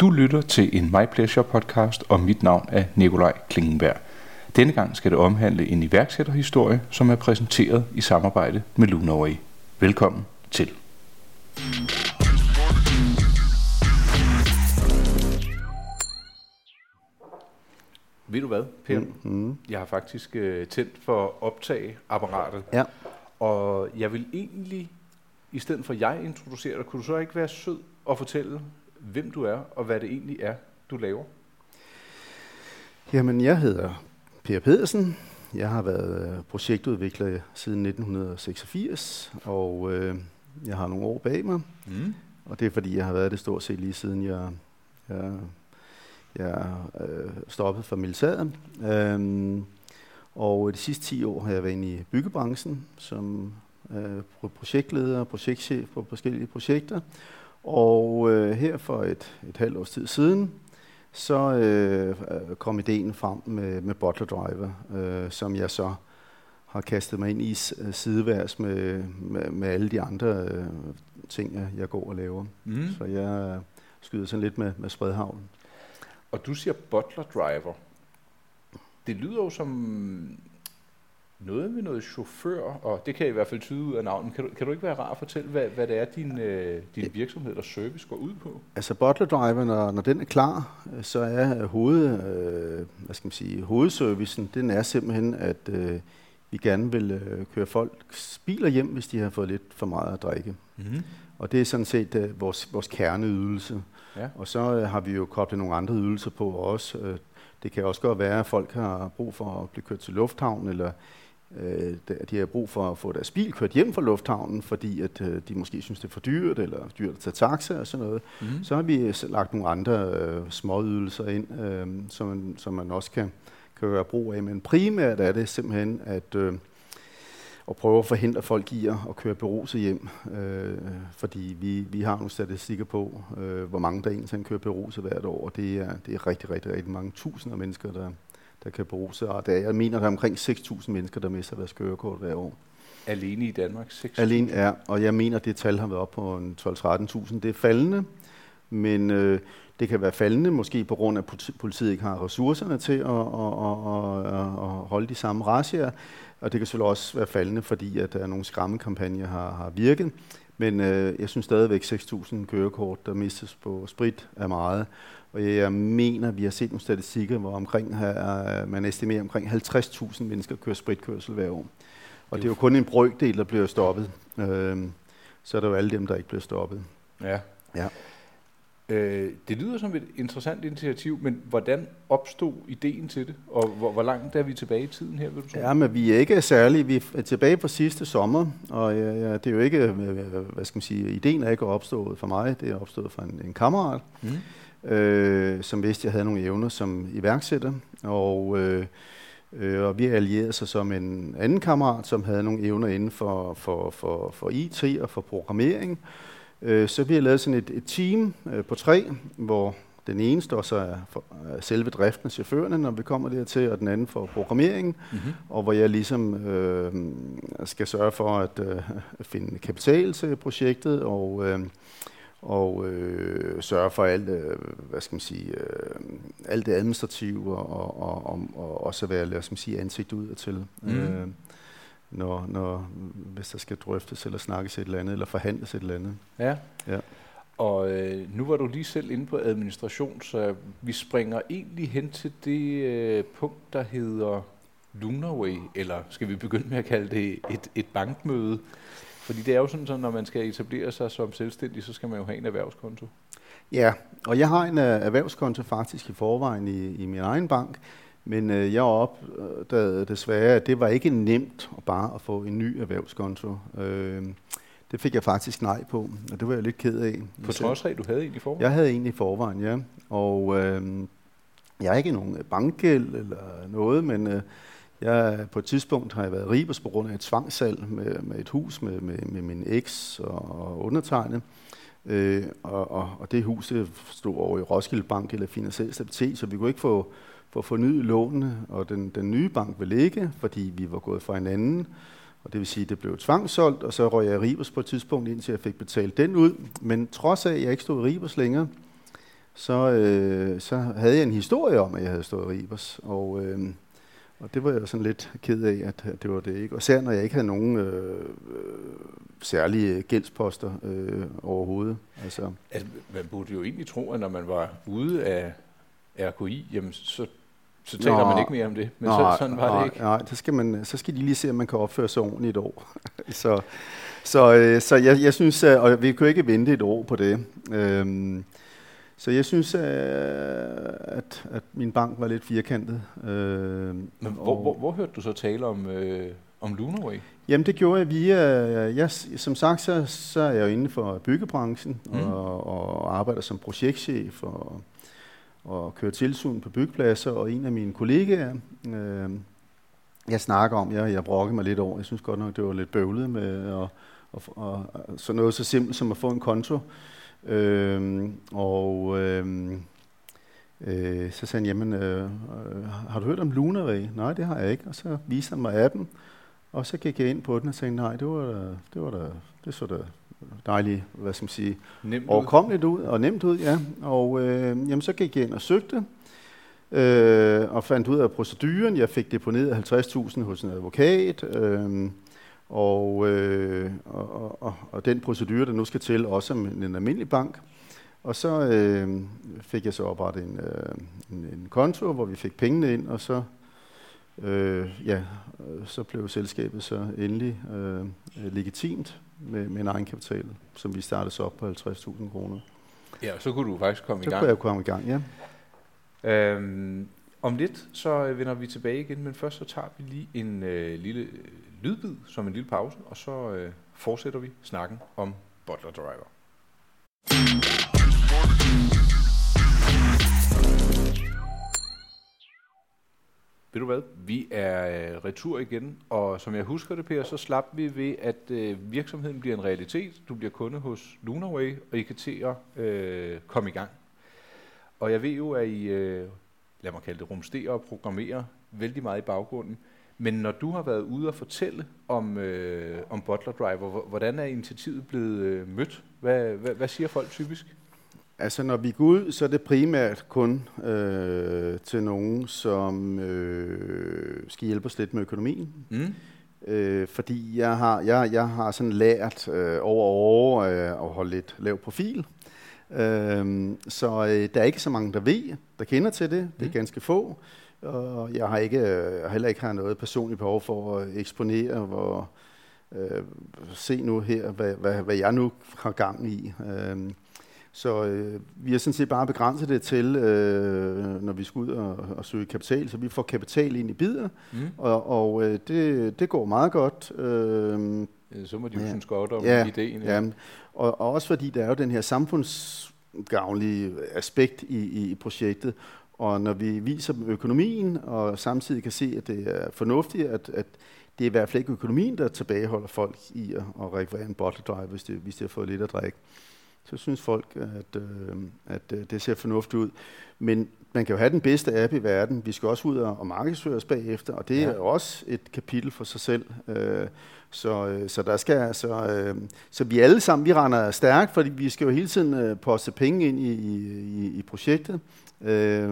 Du lytter til en My Pleasure podcast, og mit navn er Nikolaj Klingenberg. Denne gang skal det omhandle en iværksætterhistorie, som er præsenteret i samarbejde med Lunaway. Velkommen til. Ved du hvad, Per? Mm-hmm. Jeg har faktisk uh, tændt for optageapparatet. Ja. Og jeg vil egentlig, i stedet for at jeg introducerer dig, kunne du så ikke være sød og fortælle, hvem du er, og hvad det egentlig er, du laver? Jamen, jeg hedder Per Pedersen. Jeg har været øh, projektudvikler siden 1986, og øh, jeg har nogle år bag mig. Mm. Og det er fordi, jeg har været det stort set lige siden jeg, jeg, jeg øh, stoppede for militæret. Øhm, og de sidste 10 år har jeg været inde i byggebranchen som øh, projektleder og projektchef på forskellige projekter. Og øh, her for et, et halvt års tid siden, så øh, kom ideen frem med, med Butler Driver, øh, som jeg så har kastet mig ind i sideværs med, med, med alle de andre øh, ting, jeg, jeg går og laver. Mm. Så jeg skyder sådan lidt med, med spredhavn. Og du siger Butler Driver. Det lyder jo som noget med noget chauffør, og det kan jeg i hvert fald tyde ud af navnet. Kan du, kan du ikke være rar at fortælle, hvad, hvad det er, din, øh, din virksomhed eller service går ud på? Altså Butler Driver, når, når den er klar, så er hoved, øh, hvad skal man sige, hovedservicen, den er simpelthen, at øh, vi gerne vil øh, køre folks biler hjem, hvis de har fået lidt for meget at drikke. Mm-hmm. Og det er sådan set øh, vores, vores kerneydelse. Ja. Og så øh, har vi jo koblet nogle andre ydelser på også. Øh, det kan også godt være, at folk har brug for at blive kørt til lufthavn, eller øh, de har brug for at få deres bil kørt hjem fra lufthavnen, fordi at øh, de måske synes, det er for dyrt, eller dyrt at tage taxa og sådan noget. Mm. Så har vi lagt nogle andre øh, småydelser ind, øh, som, man, som man også kan, kan gøre brug af. Men primært er det simpelthen at, øh, at prøve at forhindre folk i at køre beruset hjem, øh, fordi vi, vi har nogle statistikker på, øh, hvor mange der egentlig kører beruset hvert år, og det er, det er rigtig, rigtig, rigtig mange tusinder af mennesker, der, der kan bruge sig. Og der, jeg mener, der er omkring 6.000 mennesker, der mister deres kørekort hver år. Alene i Danmark? 6.000? Alene, ja. Og jeg mener, det tal har været op på 12-13.000. Det er faldende, men øh, det kan være faldende, måske på grund af, at politiet ikke har ressourcerne til at, at, at, at, at holde de samme razzier. Og det kan selvfølgelig også være faldende, fordi at der er nogle skræmmekampagner har, har virket. Men øh, jeg synes stadigvæk, 6.000 kørekort, der mistes på sprit, er meget. Og jeg mener, vi har set nogle statistikker, hvor omkring, uh, man estimerer omkring 50.000 mennesker kører spritkørsel hver år. Og det er jo kun en brøkdel, der bliver stoppet. Uh, så er der jo alle dem, der ikke bliver stoppet. Ja. ja. Øh, det lyder som et interessant initiativ, men hvordan opstod ideen til det, og hvor, hvor langt er vi tilbage i tiden her, vil du sige? Ja, men vi er ikke særlige. Vi er tilbage på sidste sommer, og ja, ja, det er jo ikke, hvad skal man sige, ideen er ikke opstået for mig, det er opstået for en, en kammerat. Mm øh, som vidste, at jeg havde nogle evner som iværksætter. Og, øh, øh, og vi allierede sig som en anden kammerat, som havde nogle evner inden for, for, for, for IT og for programmering. Øh, så vi har lavet sådan et, et team øh, på tre, hvor den ene står så for selve driften af chaufførerne, når vi kommer dertil, og den anden for programmeringen, mm-hmm. og hvor jeg ligesom øh, skal sørge for at øh, finde kapital til projektet, og øh, og øh, sørge for alt, øh, hvad skal man sige, øh, alt det administrative og, og, og, og også være, lad os sige, ansigt ud til, mm. øh, når, når, hvis der skal drøftes eller snakkes et eller andet, eller forhandles et eller andet. Ja. ja. Og øh, nu var du lige selv inde på administration, så vi springer egentlig hen til det øh, punkt, der hedder Lunarway, eller skal vi begynde med at kalde det et, et bankmøde? Fordi det er jo sådan, at når man skal etablere sig som selvstændig, så skal man jo have en erhvervskonto. Ja, og jeg har en uh, erhvervskonto faktisk i forvejen i, i min egen bank, men uh, jeg opdagede desværre, at det var ikke nemt at bare at få en ny erhvervskonto. Uh, det fik jeg faktisk nej på, og det var jeg lidt ked af. På trods af, du havde en i forvejen? Jeg havde en i forvejen, ja. Og uh, jeg har ikke nogen bankgæld eller noget, men uh, jeg, på et tidspunkt har jeg været ribers på grund af et tvangssalg med, med et hus med, med, med min eks og undertegnet. Øh, og, og, og det hus det stod over i Roskilde Bank eller Finansiel Stabilitet, så vi kunne ikke få, få fornyet lånene, og den, den nye bank ville ikke, fordi vi var gået fra hinanden. Og det vil sige, at det blev tvangssolgt, og så røg jeg i Ribers på et tidspunkt, indtil jeg fik betalt den ud. Men trods af, at jeg ikke stod i Ribers længere, så, øh, så havde jeg en historie om, at jeg havde stået i Ribers, og, øh, og det var jeg sådan lidt ked af, at det var det ikke. Og særligt når jeg ikke havde nogen øh, særlige gældsposter øh, overhovedet. Altså. altså, man burde jo egentlig tro, at når man var ude af RKI, jamen så så taler Nå, man ikke mere om det, men nej, så, sådan var nej, det ikke. Nej, så skal, man, så skal de lige se, om man kan opføre sig ordentligt et år. så så, øh, så jeg, jeg synes, at, og vi kunne ikke vente et år på det. Øhm, så jeg synes, at, at min bank var lidt firkantet. Øhm, men hvor, hvor, hvor hørte du så tale om, øh, om Lunaway? Jamen det gjorde jeg via, jeg, som sagt, så, så er jeg jo inden for byggebranchen mm. og, og arbejder som projektchef og og køre tilsyn på byggepladser, og en af mine kollegaer, øh, jeg snakker om, jeg, jeg brokker mig lidt over, jeg synes godt nok, det var lidt bøvlet med og, og, og, så noget så simpelt som at få en konto. Øh, og øh, øh, så sagde han, jamen, øh, øh har du hørt om Lunarway? Nej, det har jeg ikke. Og så viste han mig appen, og så gik jeg ind på den og sagde, nej, det var da, det var da, det så da dejligt, hvad skal man sige, nemt overkommeligt ud. ud, og nemt ud, ja. Og øh, jamen, så gik jeg ind og søgte, øh, og fandt ud af proceduren. Jeg fik deponeret 50.000 hos en advokat, øh, og, øh, og, og, og den procedure, der nu skal til, også med en almindelig bank. Og så øh, fik jeg så oprettet en, øh, en, en konto, hvor vi fik pengene ind, og så øh, ja, så blev selskabet så endelig øh, legitimt med, med en egenkapital, som vi startede så op på 50.000 kroner. Ja, så kunne du faktisk komme så i gang. Så kunne jeg komme i gang, ja. Øhm, om lidt, så vender vi tilbage igen, men først så tager vi lige en øh, lille lydbid som en lille pause, og så øh, fortsætter vi snakken om Butler Driver. Ved du hvad? Vi er øh, retur igen, og som jeg husker det, Per, så slap vi ved, at øh, virksomheden bliver en realitet. Du bliver kunde hos Lunaway, og I kan til at øh, komme i gang. Og jeg ved jo, at I, øh, lad mig kalde det, rumsterer og programmerer vældig meget i baggrunden. Men når du har været ude og fortælle om, øh, om Butler Driver, hvordan er initiativet blevet øh, mødt? Hvad, hvad, hvad siger folk typisk? Altså når vi går ud, så er det primært kun øh, til nogen, som øh, skal hjælpe os lidt med økonomien. Mm. Øh, fordi jeg har, jeg, jeg har sådan lært øh, over år øh, at holde lidt lav profil. Øh, så øh, der er ikke så mange, der ved, der kender til det. Det er mm. ganske få. Og jeg har ikke, øh, heller ikke har noget personligt behov for at eksponere, hvor øh, se nu her, hvad, hvad, hvad jeg nu har gang i. Øh, så øh, vi har sådan set bare begrænset det til, øh, når vi skal ud og, og søge kapital, så vi får kapital ind i bidder, mm. og, og øh, det, det går meget godt. Øh, ja, så må de jo ja. synes godt om ja, ideen. Ja. Ja. Og, og også fordi der er jo den her samfundsgavnlige aspekt i, i, i projektet, og når vi viser dem økonomien, og samtidig kan se, at det er fornuftigt, at, at det er i hvert fald ikke økonomien, der tilbageholder folk i at, at rekvirere en bottle drive, hvis de, hvis de har fået lidt at drikke så synes folk, at, øh, at øh, det ser fornuftigt ud. Men man kan jo have den bedste app i verden. Vi skal også ud og, og markedsføre os bagefter, og det ja. er også et kapitel for sig selv. Øh, så, øh, så der skal altså, øh, så vi alle sammen, vi render stærkt, fordi vi skal jo hele tiden øh, poste penge ind i, i, i projektet. Øh,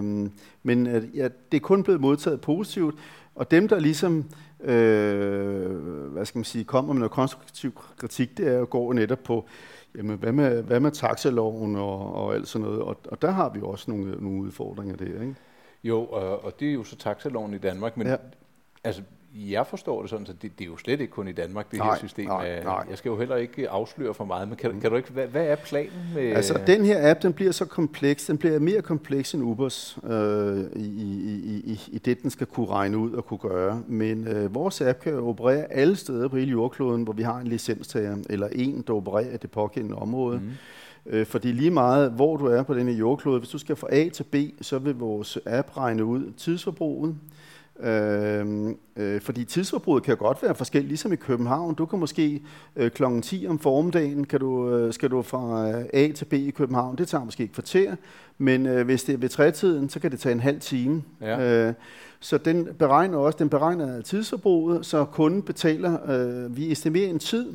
men øh, ja, det er kun blevet modtaget positivt, og dem, der ligesom øh, hvad skal man sige, kommer med noget konstruktiv kritik, det er jo går netop på, Jamen, hvad med, hvad med taxaloven og, og alt sådan noget? Og, og der har vi også nogle, nogle udfordringer der, ikke? Jo, og, og det er jo så taxaloven i Danmark, men ja. altså, jeg forstår det sådan, at det, det er jo slet ikke kun i Danmark, det nej, her system. Nej, nej. Jeg skal jo heller ikke afsløre for meget, men kan, mm. kan du ikke, hvad, hvad er planen med... Altså, den her app, den bliver så kompleks, den bliver mere kompleks end Ubers øh, i, i, i, i det, den skal kunne regne ud og kunne gøre. Men øh, vores app kan operere alle steder på hele jordkloden, hvor vi har en licenstager, eller en, der opererer i det pågældende område. Mm. Øh, fordi lige meget, hvor du er på denne jordklode, hvis du skal fra A til B, så vil vores app regne ud tidsforbruget, Øh, øh, fordi tidsforbruget kan godt være forskelligt, ligesom i København. Du kan måske øh, kl. 10 om formiddagen, kan du, øh, skal du fra øh, A til B i København. Det tager måske et kvarter, men øh, hvis det er ved trætiden, så kan det tage en halv time. Ja. Øh, så den beregner også den beregner tidsforbruget, så kunden betaler, øh, vi estimerer en tid,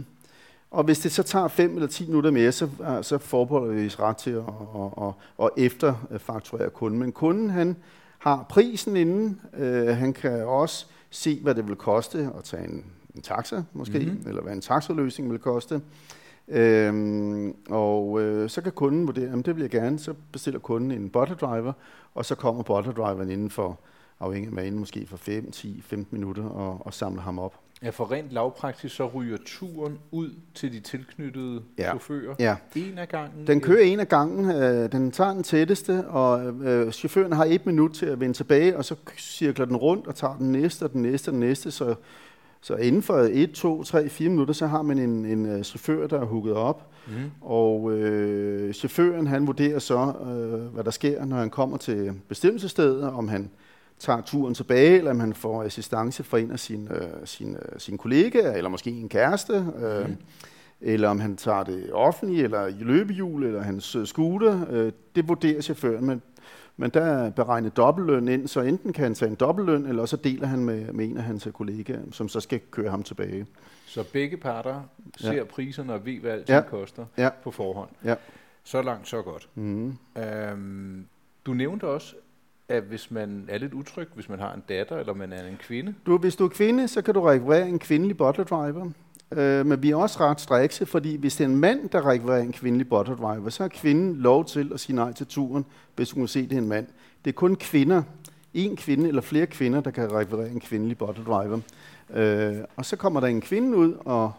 Og hvis det så tager 5 eller 10 minutter mere, så, så forbeholder vi os ret til at, at, at, at efterfakturere kunden. Men kunden han har prisen inden. Øh, han kan også se, hvad det vil koste at tage en, en taxa måske, mm-hmm. eller hvad en taxaløsning vil koste. Øhm, og øh, så kan kunden vurdere, at det vil jeg gerne, så bestiller kunden en butter driver, og så kommer butter driveren inden for, afhængig af magen, måske for 5, 10, 15 minutter, og, og samler ham op. Ja, for rent lavpraktisk, så ryger turen ud til de tilknyttede ja. chauffører ja. en af gangen? Den kører en af gangen. Øh, den tager den tætteste, og øh, chaufføren har et minut til at vende tilbage, og så cirkler den rundt og tager den næste, og den næste, og den næste, så så inden for 1, 2, 3, 4 minutter, så har man en, en chauffør, der er hugget op. Mm. Og øh, chaufføren, han vurderer så, øh, hvad der sker, når han kommer til bestemmelsestedet, om han tager turen tilbage, eller om han får assistance fra en af sine, øh, sine, sine kollegaer, eller måske en kæreste, øh, mm. eller om han tager det offentlige, eller i løbehjul, eller hans scooter. Øh, det vurderer chaufføren, men men der er beregnet dobbeltløn ind, så enten kan han tage en dobbeltløn, eller så deler han med, med en af hans kollegaer, som så skal køre ham tilbage. Så begge parter ser ja. priserne og ved, hvad alt ja. koster ja. på forhånd. Ja. Så langt, så godt. Mm. Øhm, du nævnte også, at hvis man er lidt utryg, hvis man har en datter, eller man er en kvinde? Du, hvis du er kvinde, så kan du rekvirere en kvindelig butler driver. Øh, men vi er også ret strikse, fordi hvis det er en mand, der rekvirerer en kvindelig butler driver, så har kvinden lov til at sige nej til turen, hvis hun kan se, det er en mand. Det er kun kvinder, en kvinde eller flere kvinder, der kan rekvirere en kvindelig butler driver. Øh, og så kommer der en kvinde ud og,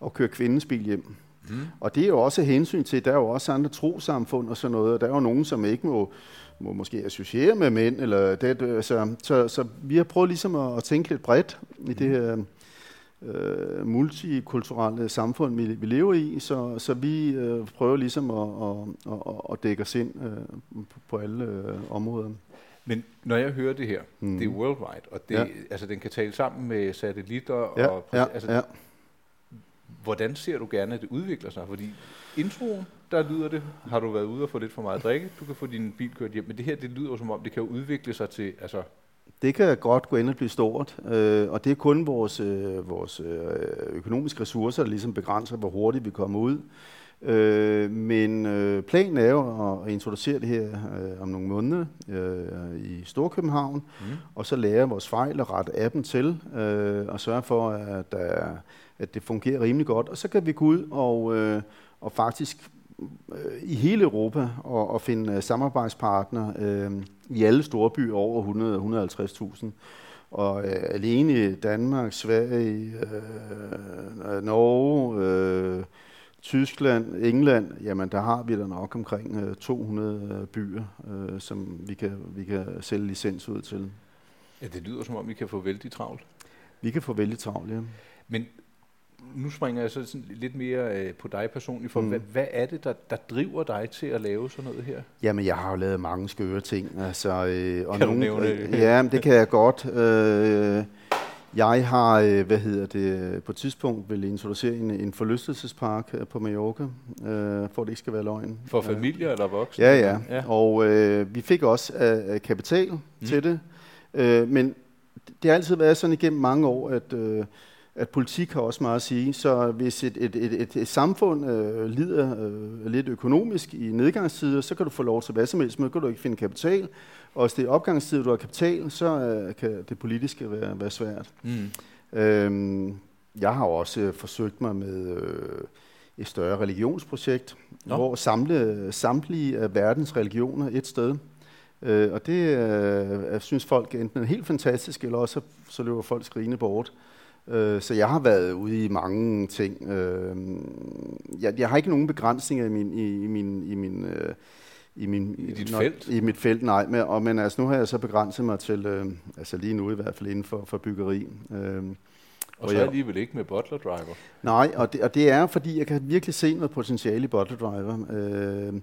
og kører kvindens bil hjem. Mm. Og det er jo også hensyn til, der er jo også andre trosamfund og sådan noget, og der er jo nogen, som ikke må, må måske associere med mænd, eller det, altså, så, så vi har prøvet ligesom at, at tænke lidt bredt i det her øh, multikulturelle samfund, vi, vi lever i, så, så vi øh, prøver ligesom at, at, at, at dække os ind øh, på, på alle øh, områder. Men når jeg hører det her, mm. det er worldwide, og det, ja. altså, den kan tale sammen med satellitter, ja, og ja, altså, ja. hvordan ser du gerne, at det udvikler sig? Fordi introen, der lyder det, har du været ude og få lidt for meget at drikke, du kan få din bil kørt hjem, men det her, det lyder jo som om, det kan jo udvikle sig til, altså det kan godt gå ind og blive stort, øh, og det er kun vores, øh, vores øh, økonomiske ressourcer, der ligesom begrænser, hvor hurtigt vi kommer ud. Øh, men øh, planen er jo at introducere det her øh, om nogle måneder øh, i Storkøbenhavn, mm. og så lære vores fejl og rette appen til, øh, og sørge for, at, der, at det fungerer rimelig godt. Og så kan vi gå ud og, øh, og faktisk øh, i hele Europa og, og finde øh, samarbejdspartnere øh, i alle store byer over 100-150.000. Og øh, alene i Danmark, Sverige, øh, Norge, øh, Tyskland, England, jamen der har vi da nok omkring øh, 200 byer, øh, som vi kan, vi kan sælge licens ud til. Ja, det lyder som om, vi kan få vældig travlt. Vi kan få vældig travlt, ja. Men nu springer jeg så sådan lidt mere øh, på dig personligt, for mm. hvad, hvad er det, der, der driver dig til at lave sådan noget her? Jamen, jeg har jo lavet mange skøre ting. Altså, øh, og kan nogen, du nævne øh, Ja, det kan jeg godt. Øh, jeg har, øh, hvad hedder det, på et tidspunkt vil introducere en, en forlystelsespark øh, på Mallorca, øh, for at det ikke skal være løgn. For familier eller voksne? Ja, ja. ja. Og øh, vi fik også øh, kapital mm. til det. Øh, men det har altid været sådan igennem mange år, at... Øh, at politik har også meget at sige. Så hvis et, et, et, et, et samfund øh, lider øh, lidt økonomisk i nedgangstider, så kan du få lov til hvad som helst, men kan du ikke finde kapital. Og hvis det er opgangstider, du har kapital, så øh, kan det politiske være, være svært. Mm. Øhm, jeg har også øh, forsøgt mig med øh, et større religionsprojekt, Nå. hvor samle samtlige af verdens religioner et sted. Øh, og det øh, synes folk enten er helt fantastisk, eller også så, løber folk skrigende bort. Øh, så jeg har været ude i mange ting. Øh, jeg, jeg har ikke nogen begrænsninger i min, i, i min, i min øh, i, min, I dit når, felt? I mit felt, nej. Men, og, men altså, nu har jeg så begrænset mig til, øh, altså lige nu i hvert fald inden for, for byggeri. Øh, og så jeg, alligevel ikke med Butler Driver? Nej, og det, og det er, fordi jeg kan virkelig se noget potentiale i Butler Driver. Øh,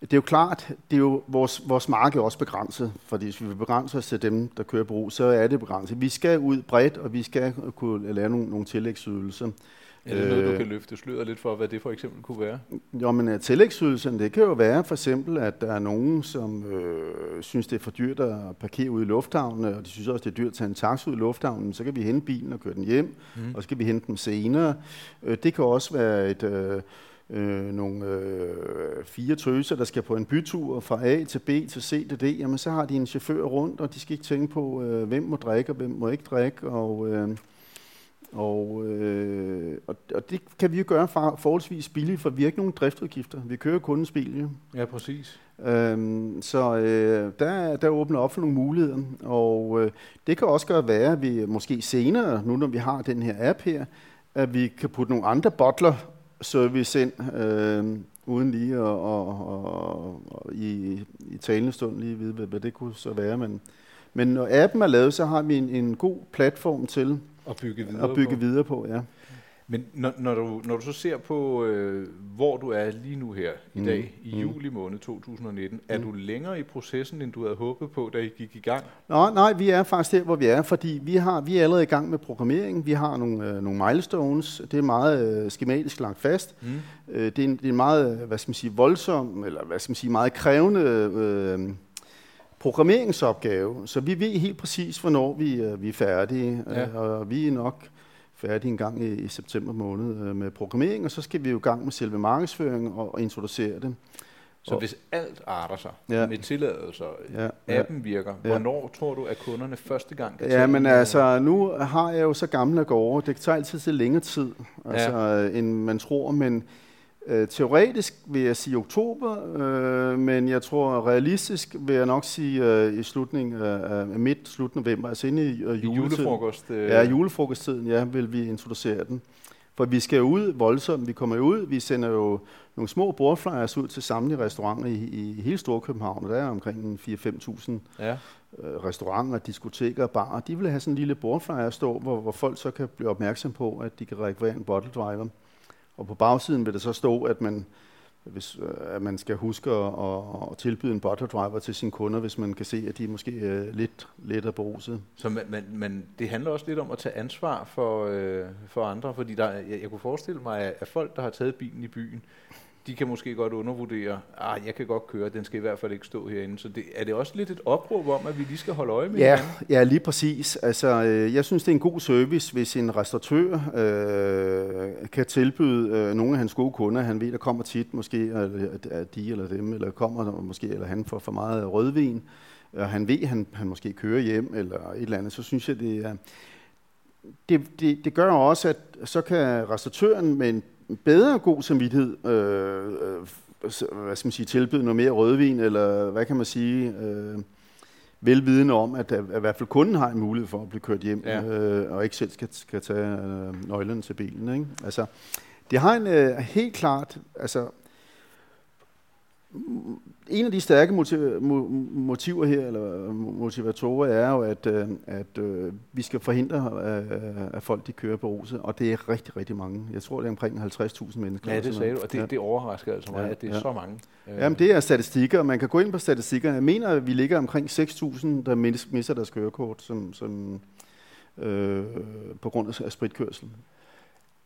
det er jo klart, det er jo, vores, vores marked også begrænset, fordi hvis vi vil begrænse os til dem, der kører brug, så er det begrænset. Vi skal ud bredt, og vi skal kunne lave nogle, nogle tillægsydelser. Er det noget, du kan løfte sløret lidt for, hvad det for eksempel kunne være? Jo, men uh, tillægsydelsen, det kan jo være for eksempel, at der er nogen, som øh, synes, det er for dyrt at parkere ude i lufthavnen, og de synes også, det er dyrt at tage en taxa ud i lufthavnen, så kan vi hente bilen og køre den hjem, mm. og så kan vi hente den senere. Uh, det kan også være et... Uh, øh, nogle øh, fire tøser, der skal på en bytur fra A til B til C til D, jamen så har de en chauffør rundt, og de skal ikke tænke på, øh, hvem må drikke og hvem må ikke drikke, og, øh, og, øh, og, og det kan vi jo gøre for, forholdsvis billigt, for vi har ikke nogen driftudgifter. Vi kører kundens bil jo. Ja, præcis. Øhm, så øh, der, der åbner op for nogle muligheder, og øh, det kan også gøre være, at vi måske senere, nu når vi har den her app her, at vi kan putte nogle andre bottler service ind, øh, uden lige at og, og, og, i, i talende stund lige vide, hvad, hvad det kunne så være. Men, men når appen er lavet, så har vi en, en god platform til at bygge videre, at bygge på. videre på. Ja. Men når, når, du, når du så ser på, øh, hvor du er lige nu her i Mm. dag, i Mm. juli måned 2019, er Mm. du længere i processen, end du havde håbet på, da I gik i gang? Nå, nej, vi er faktisk der, hvor vi er, fordi vi, har, vi er allerede i gang med programmering. Vi har nogle, øh, nogle milestones. Det er meget øh, skematisk lagt fast. Mm. Øh, det, er en, det er en meget, øh, hvad skal man sige, voldsom, eller hvad skal man sige, meget krævende øh, programmeringsopgave. Så vi ved helt præcis, hvornår vi, øh, vi er færdige. Ja. Øh, og vi er nok færdige en gang i, i september måned øh, med programmering, og så skal vi jo i gang med selve markedsføringen og, og introducere det. Så Og- hvis alt arter sig Ja. med tilladelser, Ja, appen virker, Ja. hvornår tror du, at kunderne første gang kan Ja, men øh, altså, nu har jeg jo så gamle gårde. Det tager altid til længere tid, altså, ja. end man tror. Men øh, teoretisk vil jeg sige oktober, øh, men jeg tror realistisk vil jeg nok sige øh, i slutningen af, af midt, slut november, altså inde i, øh, i julefrokost? Øh, Ja, julefrokosttiden, ja, vil vi introducere den. For vi skal ud voldsomt, vi kommer jo ud, vi sender jo nogle små bordflyers ud til samtlige restauranter i, i hele Storkøbenhavn, og der er omkring 4-5.000 ja. øh, restauranter, diskoteker og barer, de vil have sådan en lille bordflyer stå, hvor, hvor folk så kan blive opmærksom på, at de kan rekvirere en bottle driver. Og på bagsiden vil det så stå, at man, hvis, øh, at man skal huske at, at, at tilbyde en butter driver til sine kunder, hvis man kan se, at de er måske øh, lidt lettere beruset. Så man, man, man, det handler også lidt om at tage ansvar for, øh, for andre, fordi der, jeg, jeg kunne forestille mig, at folk, der har taget bilen i byen, de kan måske godt undervurdere, ah, jeg kan godt køre, den skal i hvert fald ikke stå herinde. Så det, er det også lidt et opråb om, at vi lige skal holde øje med Ja, hinanden? ja, lige præcis. Altså, øh, jeg synes, det er en god service, hvis en restauratør øh, kan tilbyde øh, nogle af hans gode kunder, han ved, der kommer tit måske, at de eller dem, eller kommer måske, eller han får for meget rødvin, og han ved, at han, han måske kører hjem, eller et eller andet, så synes jeg, det er... Det, det, det gør også, at så kan restauratøren med en bedre god samvittighed øh, øh, hvad skal man sige, tilbyde noget mere rødvin, eller hvad kan man sige... Øh, velvidende om, at, at i hvert fald kunden har en mulighed for at blive kørt hjem, Ja. øh, og ikke selv skal, skal tage øh, nøglerne til bilen. Ikke? Altså, det har en øh, helt klart, altså, en af de stærke motiv- mo- motiver her, eller motivatorer, er jo, at, øh, at øh, vi skal forhindre, øh, at folk de kører på ruset, og det er rigtig, rigtig mange. Jeg tror, det er omkring 50.000 mennesker. Ja, det sådan sagde du, og det, Ja. det overrasker altså mig, Ja, at det er ja. så mange. Øh, Jamen, det er statistikker, man kan gå ind på statistikkerne. Jeg mener, at vi ligger omkring 6.000, der mis- mister deres kørekort som, som, øh, på grund af spritkørsel.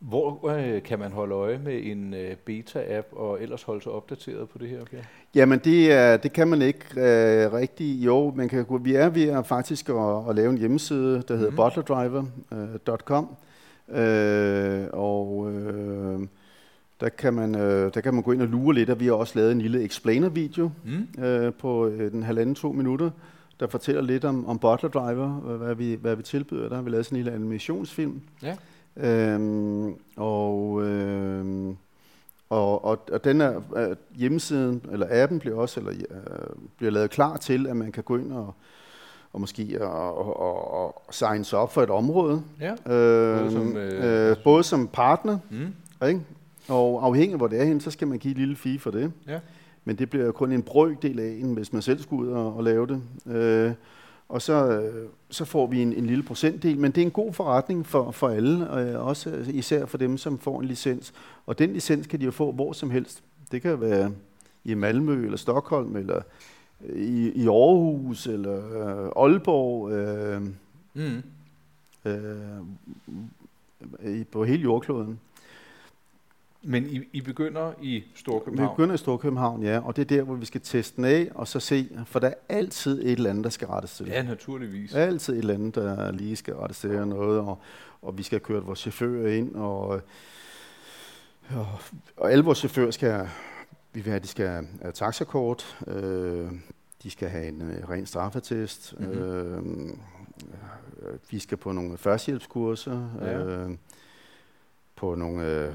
Hvor øh, kan man holde øje med en øh, beta-app og ellers holde sig opdateret på det her? Okay? Jamen, det, er, det kan man ikke øh, rigtig. Jo, man kan, gå- vi er ved at faktisk at, at lave en hjemmeside, der hedder Mhm. bottlerdriver.com. Øh, og øh, der, kan man, øh, der kan man gå ind og lure lidt, og vi har også lavet en lille explainer-video, Mm? øh, på øh, den halvanden to minutter, der fortæller lidt om, om Butler Driver, hvad, hvad, vi, hvad vi tilbyder. Der har vi lavet sådan en lille animationsfilm. Ja. Øhm, og, øhm, og, og, og den er, øh, hjemmesiden, eller appen bliver også eller, øh, bliver lavet klar til, at man kan gå ind og, og måske og, og, og, og signe sig op for et område. Ja. Øhm, som, øh, øh, både som partner, Mm? ikke? og afhængig af hvor det er henne, så skal man give et lille fee for det. Ja. Men det bliver kun en brøkdel af en, hvis man selv skulle ud og, og lave det. Øh, og så, øh, så får vi en, en lille procentdel, men det er en god forretning for, for alle, øh, også øh, især for dem, som får en licens. Og den licens kan de jo få hvor som helst. Det kan være i Malmø, eller Stockholm, eller øh, i, i Aarhus, eller øh, Aalborg, øh, Mm. øh, i- på hele jordkloden. Men I, I begynder i Storkøbenhavn? Vi begynder i Storkøbenhavn, ja, og det er der, hvor vi skal teste den af, og så se, for der er altid et eller andet, der skal rettes til. Ja, naturligvis. Altid et eller andet, der lige skal rettes til noget, og, og vi skal kørt vores chauffører ind, og, og, og alle vores chauffører skal, vi vil have, de skal have taxakort, øh, de skal have en øh, ren straffetest, mm-hmm. øh, vi skal på nogle førstehjælpskurser, ja. øh, på nogle øh,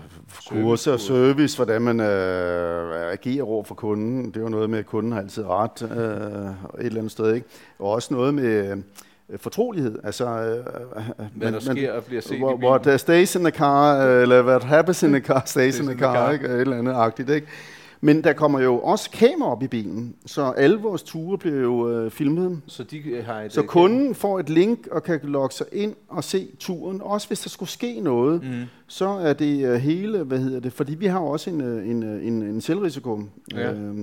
kurser og service, hvordan man øh, agerer over for kunden. Det er jo noget med, at kunden har altid ret øh, et eller andet sted. Ikke? Og også noget med øh, fortrolighed. Altså, øh, hvad der sker og bliver set hvor, What stays in the car, eller what happens in the car, stays in the car, ikke? et eller andet agtigt. Ikke? Men der kommer jo også kamera op i bilen, så alle vores ture bliver jo øh, filmet. Så, de øh, har et, så øh, kunden kamera. får et link og kan logge sig ind og se turen. Også hvis der skulle ske noget, mm. så er det øh, hele, hvad hedder det, fordi vi har også en, en, en, en selvrisiko. Ja. Øh,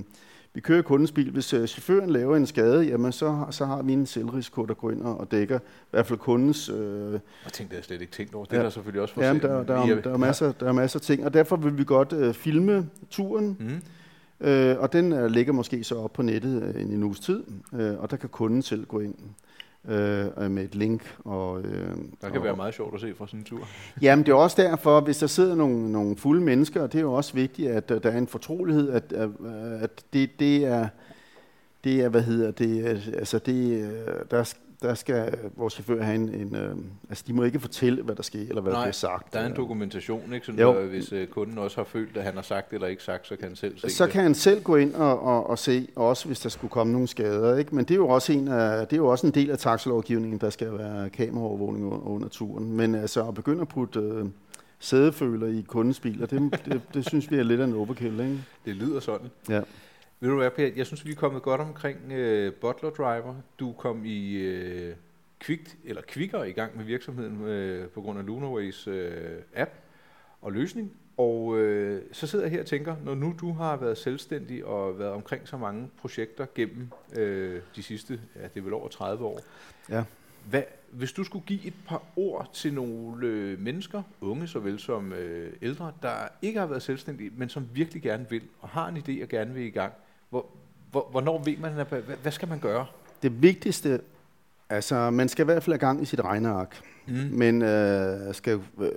vi kører kundens bil. Hvis uh, chaufføren laver en skade, jamen så, så har vi en selvrisiko, der går ind og dækker i hvert fald kundens... Øh, jeg tænkte, jeg slet ikke tænkt over. Det ja, er der selvfølgelig også for ja, der, der, er, der, er masser, der er masser af ting, og derfor vil vi godt uh, filme turen. Mm. Uh, og den uh, ligger måske så op på nettet uh, en, en uges tid, uh, og der kan kunden selv gå ind øh, med et link. Og, øh, der kan og, være meget sjovt at se fra sådan en tur. Jamen det er også derfor, hvis der sidder nogle, nogle fulde mennesker, og det er jo også vigtigt, at uh, der er en fortrolighed, at, at, at det, det er, det er, hvad hedder det, altså det, der, der skal vores chauffør have en, en øh, altså de må ikke fortælle, hvad der sker, eller hvad Nej, der bliver sagt. der er en dokumentation, ikke? Sådan der, hvis øh, kunden også har følt, at han har sagt eller ikke sagt, så kan han selv se Så det. kan han selv gå ind og, og, og se, også hvis der skulle komme nogle skader, ikke? Men det er jo også en, af, det er jo også en del af taxalovgivningen, der skal være kameraovervågning under turen. Men altså at begynde at putte øh, sædeføler i kundens biler, det, det, det, det synes vi er lidt af en overkill, ikke? Det lyder sådan. Ja. Ved du hvad, Per? Jeg synes, vi er kommet godt omkring uh, Butler Driver. Du kom i uh, kvikt, eller kvikker i gang med virksomheden uh, på grund af Lunarways uh, app og løsning. Og uh, så sidder jeg her og tænker, når nu du har været selvstændig og været omkring så mange projekter gennem uh, de sidste, ja, det er vel over 30 år. Ja. Hvad, hvis du skulle give et par ord til nogle øh, mennesker, unge såvel som øh, ældre, der ikke har været selvstændige, men som virkelig gerne vil, og har en idé og gerne vil i gang, hvor, hvor, hvornår ved man, hvad, hvad skal man gøre? Det vigtigste, altså man skal i hvert fald have gang i sit regneark, mm. men øh, skal øh,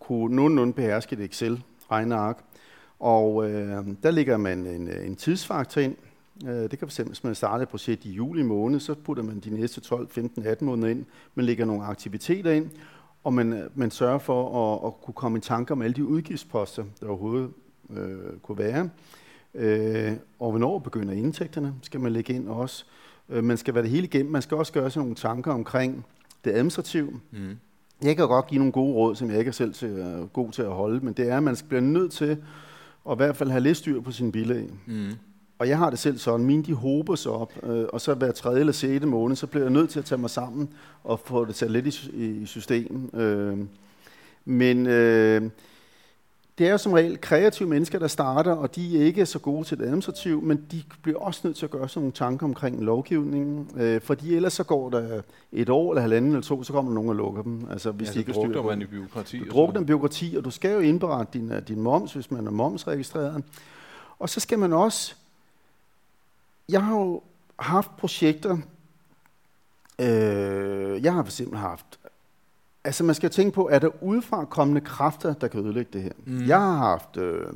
kunne nogenlunde beherske et Excel-regneark, og øh, der ligger man en, en tidsfaktor ind, øh, det kan fx, hvis man starter et projekt i juli måned, så putter man de næste 12, 15, 18 måneder ind. Man lægger nogle aktiviteter ind, og man, man sørger for at, at kunne komme i tanker om alle de udgiftsposter, der overhovedet øh, kunne være. Øh, og hvornår begynder indtægterne, skal man lægge ind også. Øh, man skal være det hele igennem. Man skal også gøre sig nogle tanker omkring det administrative. Mm. Jeg kan godt give nogle gode råd, som jeg ikke er selv til, uh, god til at holde, men det er, at man bliver nødt til at i hvert fald have lidt styr på sin bilag. Mm. Og jeg har det selv sådan, mine de hober sig op, øh, og så hver tredje eller sjette måned, så bliver jeg nødt til at tage mig sammen og få det sat lidt i, i systemet. Øh, men øh, det er jo som regel kreative mennesker, der starter, og de er ikke så gode til det administrative, men de bliver også nødt til at gøre sådan nogle tanker omkring lovgivningen, øh, fordi ellers så går der et år eller halvanden eller to, så kommer nogen og lukker dem. Altså, hvis ja, de ikke drukner man i byråkrati. Du drukner i byråkrati, og du skal jo indberette din, din moms, hvis man er momsregistreret. Og så skal man også... Jeg har jo haft projekter, øh, jeg har for eksempel haft Altså man skal tænke på, er der udefra kommende kræfter, der kan ødelægge det her? Mm. Jeg har haft øh,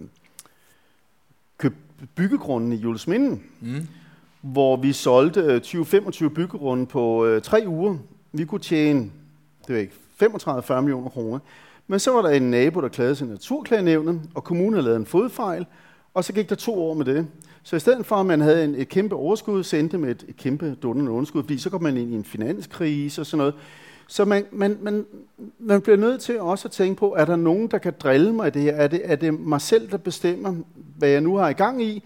købt byggegrunden i Julesminden, mm. hvor vi solgte 20-25 øh, byggegrunde på øh, tre uger. Vi kunne tjene, det ved ikke, 35-40 millioner kroner. Men så var der en nabo, der klagede til naturklagenævnet, og kommunen lavet en fodfejl, og så gik der to år med det. Så i stedet for, at man havde en, et kæmpe overskud, sendte med et, et kæmpe dundende underskud, fordi så kom man ind i en finanskrise og sådan noget. Så man, man, man, man bliver nødt til også at tænke på, er der nogen, der kan drille mig i det her? Er det, er det mig selv, der bestemmer, hvad jeg nu har i gang i?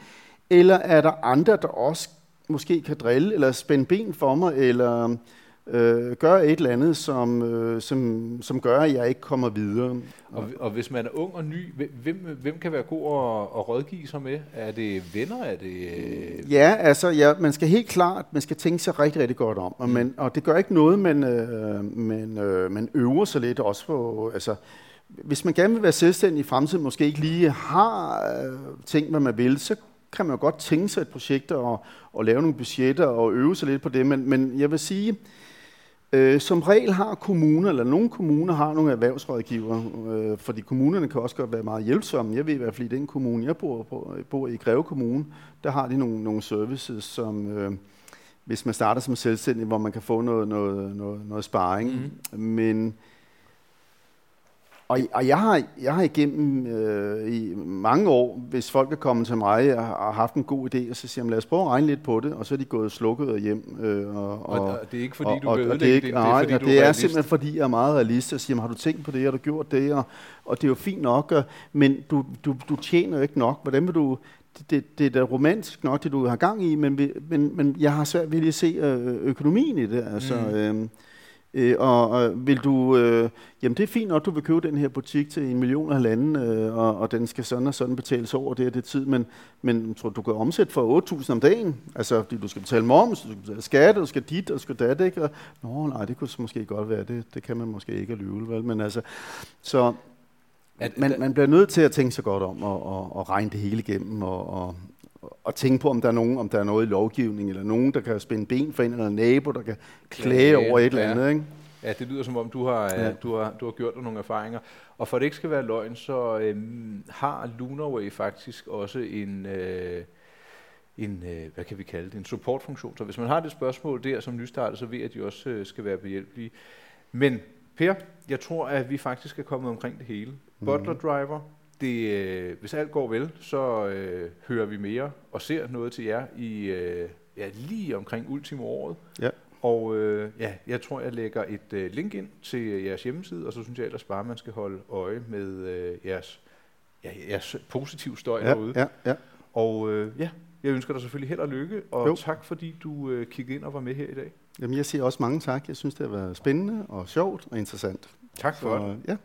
Eller er der andre, der også måske kan drille, eller spænde ben for mig, eller øh, gøre et eller andet, som, øh, som, som gør, at jeg ikke kommer videre. Og, og hvis man er ung og ny, hvem, hvem kan være god at, at rådgive sig med? Er det venner? Er det, øh... Ja, altså ja, man skal helt klart, man skal tænke sig rigtig, rigtig godt om. Og, mm. man, og det gør ikke noget, men, øh, men øh, man øver sig lidt også på, altså, hvis man gerne vil være selvstændig i fremtiden, måske ikke lige har øh, tænkt, hvad man vil, så kan man jo godt tænke sig et projekt og, og lave nogle budgetter og øve sig lidt på det. Men, men jeg vil sige, øh, som regel har kommuner, eller nogle kommuner har nogle erhvervsrådgiver, øh, fordi kommunerne kan også godt være meget hjælpsomme. Jeg ved i hvert fald i den kommune, jeg bor, på, bor i Greve Kommune, der har de nogle, nogle services, som... Øh, hvis man starter som selvstændig, hvor man kan få noget, noget, noget, noget sparring. Mm. Men og, og jeg, har, jeg har igennem øh, i mange år, hvis folk er kommet til mig og har haft en god idé, og så siger jeg, lad os prøve at regne lidt på det, og så er de gået slukket hjem. Øh, og, og, og, det er ikke fordi, du vil ødelægge det, det, nej, det, er, fordi, det er simpelthen fordi, jeg er meget realist, og siger, har du tænkt på det, har du gjort det, og, og det er jo fint nok, og, men du, du, du tjener jo ikke nok. Hvordan vil du, det, det, det er da romantisk nok, det du har gang i, men, men, men jeg har svært ved at se øh, økonomien i det. Altså, mm. øh, Øh, og, og vil du, øh, jamen det er fint nok, du vil købe den her butik til en million og halvanden, øh, og, og den skal sådan og sådan betales over det og det tid, men, men tror du kan omsætte for 8.000 om dagen, altså fordi du skal betale moms, du skal betale skat, du skal dit, og du skal dat, ikke? Og, Nå, nej, det kunne måske godt være, det, det kan man måske ikke alligevel, vel? Men altså, så at, man, man bliver nødt til at tænke sig godt om og, og, og regne det hele igennem og, og, og tænke på, om der er nogen, om der er noget i lovgivning, eller nogen, der kan spænde ben for en, eller en nabo, der kan klage ja, over et ja. eller andet. Ikke? Ja, det lyder som om, du har, ja. du har, du har gjort dig nogle erfaringer. Og for at det ikke skal være løgn, så øhm, har Lunarway faktisk også en, øh, en øh, hvad kan vi kalde det, en supportfunktion. Så hvis man har det spørgsmål der som nystartet, så ved at de også øh, skal være behjælpelige. Men Per, jeg tror, at vi faktisk er kommet omkring det hele. Mm. Butler Driver, det, øh, hvis alt går vel, så øh, hører vi mere og ser noget til jer i øh, ja, lige omkring ultimo året. Ja. Og øh, ja, jeg tror, jeg lægger et øh, link ind til jeres hjemmeside, og så synes jeg ellers bare, at man skal holde øje med øh, jeres, ja, jeres positive støj ja, derude. Ja, ja. Og øh, ja, jeg ønsker dig selvfølgelig held og lykke, og jo. tak fordi du øh, kiggede ind og var med her i dag. Jamen, jeg siger også mange tak. Jeg synes, det har været spændende og sjovt og interessant. Tak for så, det. Ja.